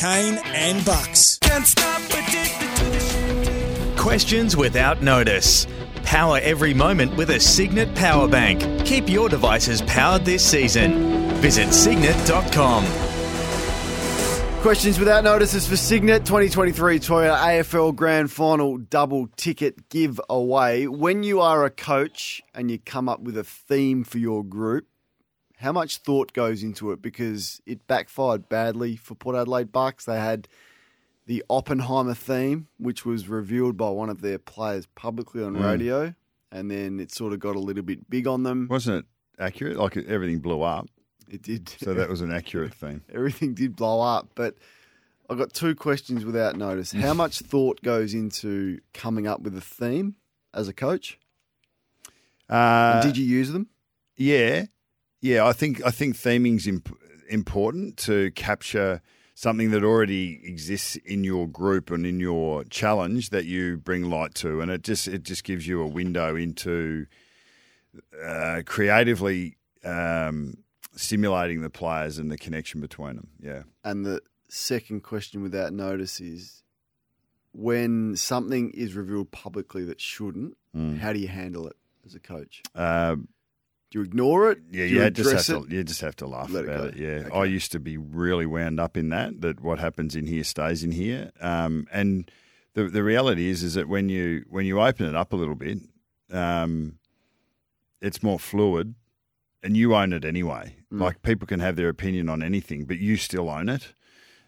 Kane and Bucks. Questions without notice. Power every moment with a Cygnett Power Bank. Keep your devices powered this season. Visit Cygnett.com. Questions without notices for Cygnett 2023 Toyota AFL Grand Final double ticket giveaway. When you are a coach and you come up with a theme for your group, how much thought goes into it? Because it backfired badly for Port Adelaide Bucks. They had the Oppenheimer theme, which was revealed by one of their players publicly on Mm. radio, and then it sort of got a little bit big on them. Wasn't it accurate? Like everything blew up. It did. So that was an accurate thing. everything did blow up. But I've got two questions without notice. How much thought goes into coming up with a theme as a coach? Uh, did you use them? Yeah, yeah. I think I think theming's imp- important to capture something that already exists in your group and in your challenge that you bring light to, and it just it just gives you a window into uh, creatively um, stimulating the players and the connection between them. Yeah. And the second question without notice is when something is revealed publicly that shouldn't, Mm. how do you handle it as a coach? Um, Do you ignore it? Yeah, you you just have to it? you just have to laugh Let about it. go. Yeah, Okay. I used to be really wound up in that. That what happens in here stays in here. Um, and the the reality is is that when you when you open it up a little bit, um, it's more fluid, and you own it anyway. Mm. Like people can have their opinion on anything, but you still own it.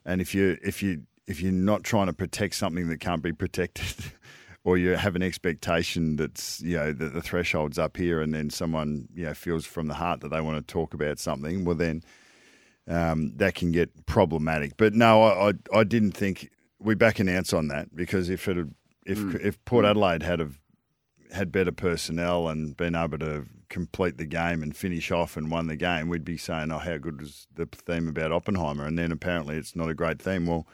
And if you if you if you're not trying to protect something that can't be protected, or you have an expectation that's you know that the threshold's up here, and then someone you know feels from the heart that they want to talk about something, well then um, that can get problematic. But no, I, I I didn't think we back an ounce on that because if it had, if if Port Adelaide had have had better personnel and been able to complete the game and finish off and won the game, we'd be saying, "Oh, how good was the theme about Oppenheimer?" And then apparently it's not a great theme. Well,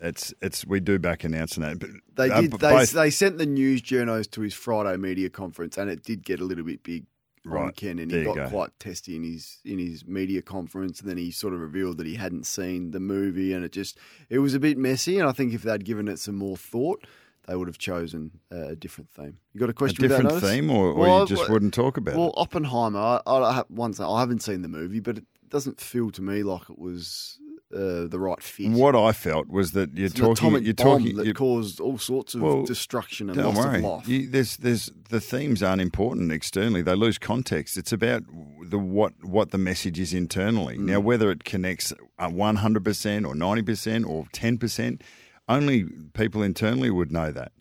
it's it's we do back an ounce on that. But They uh, did. They, both- they sent the news journos to his Friday media conference, and it did get a little bit big on Right. Ken, and he got go. quite testy in his in his media conference. And then he sort of revealed that he hadn't seen the movie, and it just it was a bit messy. And I think if they'd given it some more thought, they would have chosen a different theme. You got a a question? without different theme, or, or Well, you just well- wouldn't talk about Well, it. Well, Oppenheimer. I, I, once I haven't seen the movie, but it doesn't feel to me like it was uh, the right fit. What I felt was that you're It's talking. You're talking. that you're- caused all sorts of Well, destruction and Don't loss worry. of life. You, there's, there's the themes aren't important externally. They lose context. It's about the what what the message is internally. Mm. Now, whether it connects one hundred percent or ninety percent or ten percent, only people internally would know that.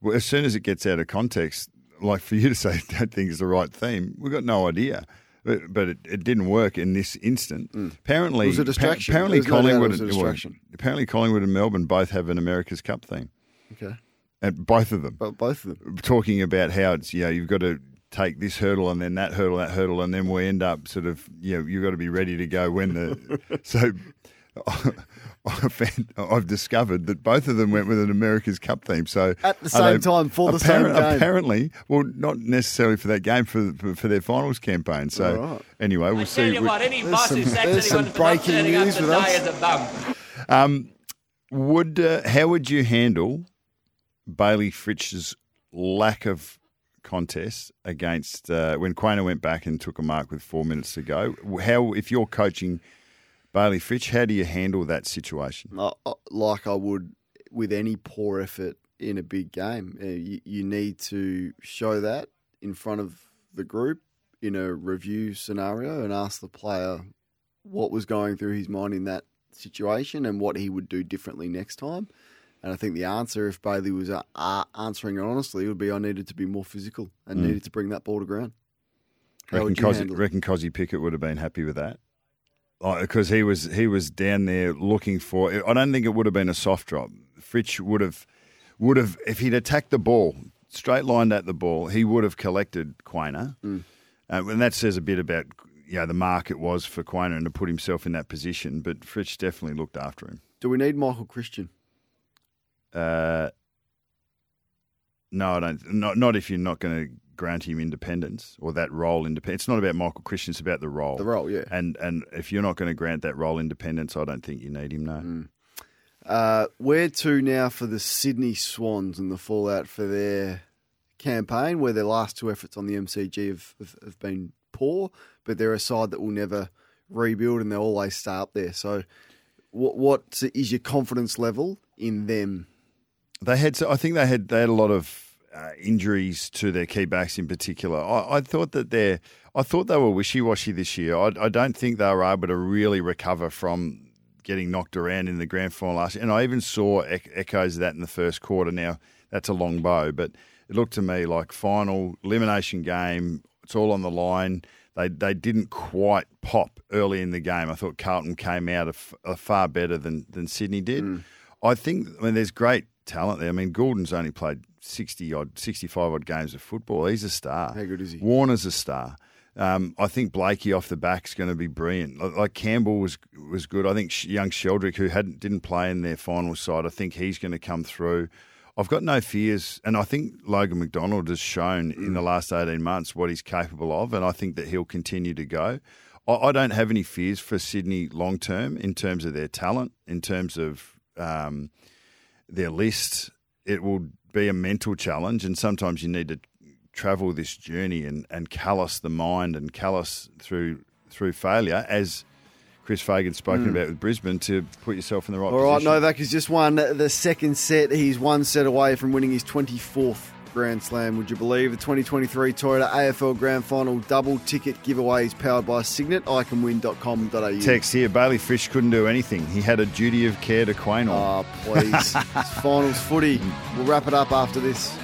Well, as soon as it gets out of context, like for you to say that thing is the right theme, we've got no idea. But, but it, it didn't work in this instant. Apparently, Mm. It was a distraction. apparently, There's no it Collingwood, well, apparently, Collingwood and Melbourne both have an America's Cup theme, Okay, and both of them but both of them. talking about how it's you know you've got to take this hurdle and then that hurdle that hurdle and then we end up sort of you know you've got to be ready to go when the so I've discovered that both of them went with an America's Cup theme. So At the are same time, for the same game. Apparently, well, not necessarily for that game, for for, for their finals campaign. So All right. anyway, we'll I see. tell you We- what, any There's boss some- who sacks there's anyone for not breaking turning up news with us. is a bum. Um, would uh, how would you handle Bayley Fritsch's lack of contest against uh, when Quaynor went back and took a mark with four minutes to go? How if you're coaching Bayley Fritsch, how do you handle that situation? Uh, uh, like I would with any poor effort in a big game. Uh, you, you need to show that in front of the group in a review scenario and ask the player what was going through his mind in that situation and what he would do differently next time. And I think the answer, if Bailey was answering it honestly, would be I needed to be more physical and Mm. needed to bring that ball to ground. How Reckon Kozzy, reckon Kozzy Pickett would have been happy with that. Because he was he was down there looking for. I don't think it would have been a soft drop. Fritsch would have would have if he'd attacked the ball straight lined at the ball, he would have collected Quaynor, Mm. uh, and that says a bit about you know the mark it was for Quaynor and to put himself in that position. But Fritsch definitely looked after him. Do we need Michael Christian? Uh, no, I don't. Not not if you're not going to grant him independence or that role independence. It's not about Michael Christian. It's about the role. The role, yeah. And and if you're not going to grant that role independence, I don't think you need him. No. Mm. Uh, where to now for the Sydney Swans and the fallout for their campaign, where their last two efforts on the MCG have, have, have been poor, but they're a side that will never rebuild and they'll always stay up there. So, what what is your confidence level in them? They had, I think they had they had a lot of uh, injuries to their key backs in particular. I, I thought that they I thought they were wishy washy this year. I, I, don't think they were able to really recover from getting knocked around in the grand final last year. And I even saw echoes of that in the first quarter. Now that's a long bow, but it looked to me like final elimination game. It's all on the line. They they didn't quite pop early in the game. I thought Carlton came out of, of far better than than Sydney did. Mm. I think. I mean, there's great talent there. I mean, Gulden's only played sixty odd, sixty five odd games of football. He's a star. How good is he? Warner's a star. Um, I think Blakey off the back is going to be brilliant. Like, like, Campbell was was good. I think young Sheldrick, who hadn't didn't play in their final side, I think he's going to come through. I've got no fears, and I think Logan McDonald has shown in the last eighteen months what he's capable of, and I think that he'll continue to go. I, I don't have any fears for Sydney long term in terms of their talent, in terms of um, their list. It will be a mental challenge, and sometimes you need to travel this journey and, and callous the mind and callous through through failure, as Chris Fagan's spoken mm. about with Brisbane, to put yourself in the right All position. right, Novak has just won the second set. He's one set away from winning his 24th Grand Slam. Would you believe the 2023 Toyota AFL Grand Final double ticket giveaway is powered by Cygnett, iCanWin.com.au. Text here, Bayley Fritsch couldn't do anything. He had a duty of care to Quaynor. Oh, please. it's finals footy. We'll wrap it up after this.